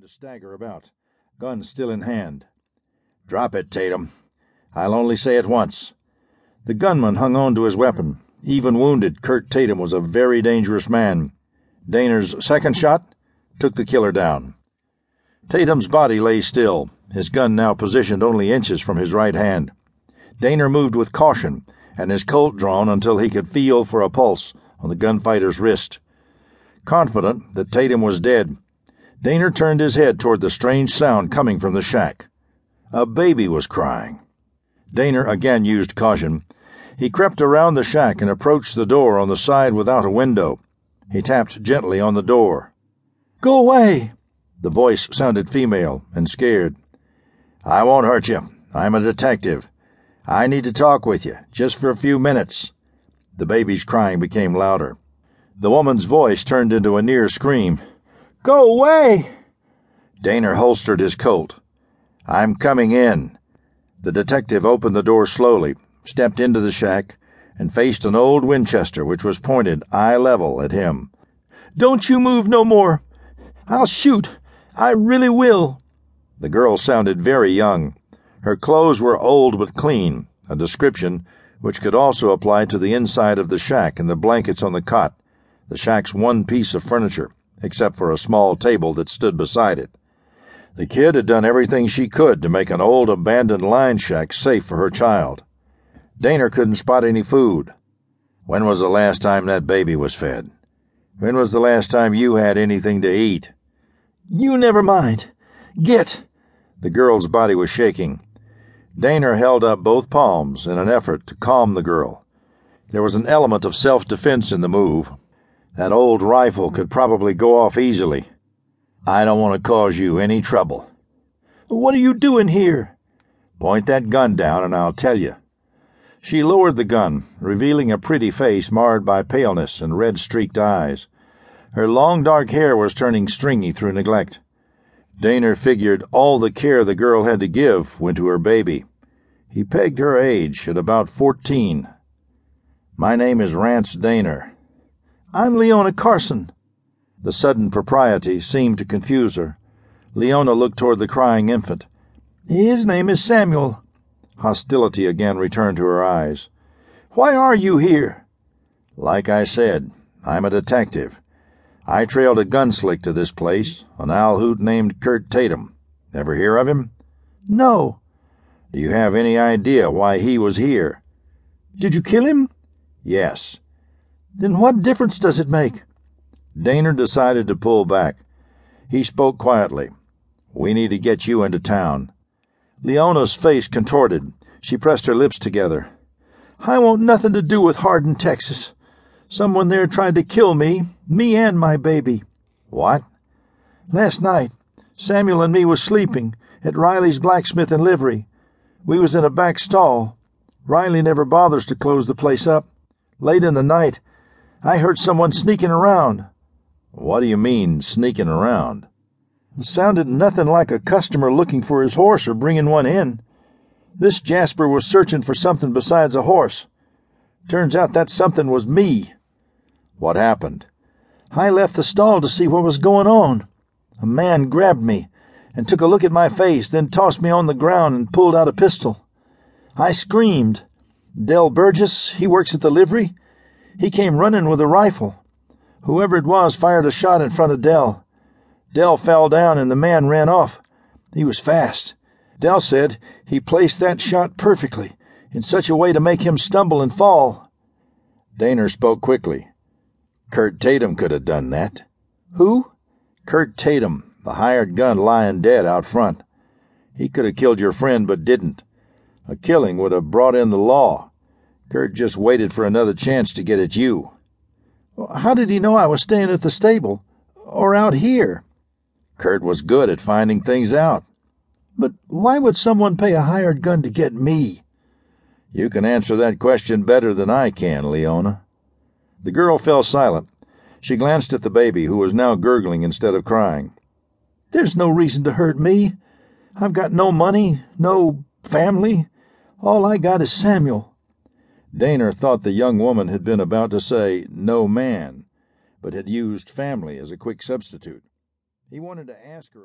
to stagger about, gun still in hand. Drop it, Tatum. I'll only say it once. The gunman hung on to his weapon. Even wounded, Kurt Tatum was a very dangerous man. Dehner's second shot took the killer down. Tatum's body lay still, his gun now positioned only inches from his right hand. Dehner moved with caution and his Colt drawn until he could feel for a pulse on the gunfighter's wrist. Confident that Tatum was dead, Dehner turned his head toward the strange sound coming from the shack. A baby was crying. Dehner again used caution. He crept around the shack and approached the door on the side without a window. He tapped gently on the door. Go away! The voice sounded female and scared. I won't hurt you. I'm a detective. I need to talk with you, just for a few minutes. The baby's crying became louder. The woman's voice turned into a near scream. Go away! Dehner holstered his Colt. I'm coming in. The detective opened the door slowly, stepped into the shack, and faced an old Winchester which was pointed eye level at him. Don't you move no more. I'll shoot. I really will. The girl sounded very young. Her clothes were old but clean, a description which could also apply to the inside of the shack and the blankets on the cot, the shack's one piece of furniture, except for a small table that stood beside it. The kid had done everything she could to make an old abandoned line shack safe for her child. Dehner couldn't spot any food. When was the last time that baby was fed? When was the last time you had anything to eat? You never mind. Get. The girl's body was shaking. Dehner held up both palms in an effort to calm the girl. There was an element of self defense in the move. That old rifle could probably go off easily. I don't want to cause you any trouble. What are you doing here? Point that gun down and I'll tell you. She lowered the gun, revealing a pretty face marred by paleness and red streaked eyes. Her long dark hair was turning stringy through neglect. Dehner figured all the care the girl had to give went to her baby. He pegged her age at about fourteen. My name is Rance Dehner. I'm Leona Carson. The sudden propriety seemed to confuse her. Leona looked toward the crying infant. His name is Samuel. Hostility again returned to her eyes. Why are you here? Like I said, I'm a detective. I trailed a gunslick to this place, an owl hoot named Kurt Tatum. Ever hear of him? No. Do you have any idea why he was here? Did you kill him? Yes. Then what difference does it make? Dehner decided to pull back. He spoke quietly. We need to get you into town. Leona's face contorted. She pressed her lips together. I want nothing to do with Hardin, Texas. Someone there tried to kill me, me and my baby. What? Last night, Samuel and me was sleeping at Riley's blacksmith and livery. We was in a back stall. Riley never bothers to close the place up. Late in the night, I heard someone sneaking around. What do you mean, sneaking around? Sounded nothing like a customer looking for his horse or bringing one in. This Jasper was searching for something besides a horse. Turns out that something was me. What happened? I left the stall to see what was going on. A man grabbed me and took a look at my face, then tossed me on the ground and pulled out a pistol. I screamed. Dell Burgess, he works at the livery. He came running with a rifle. Whoever it was fired a shot in front of Dell. Dell fell down and the man ran off. He was fast. Dell said he placed that shot perfectly, in such a way to make him stumble and fall. Dehner spoke quickly. Kurt Tatum could have done that. Who? Kurt Tatum, the hired gun lying dead out front. He could have killed your friend, but didn't. A killing would have brought in the law. Kurt just waited for another chance to get at you. How did he know I was staying at the stable? Or out here? Kurt was good at finding things out. But why would someone pay a hired gun to get me? You can answer that question better than I can, Leona. The girl fell silent. She glanced at the baby, who was now gurgling instead of crying. There's no reason to hurt me. I've got no money, no family. All I got is Samuel. Dehner thought the young woman had been about to say, no man, but had used family as a quick substitute. He wanted to ask her about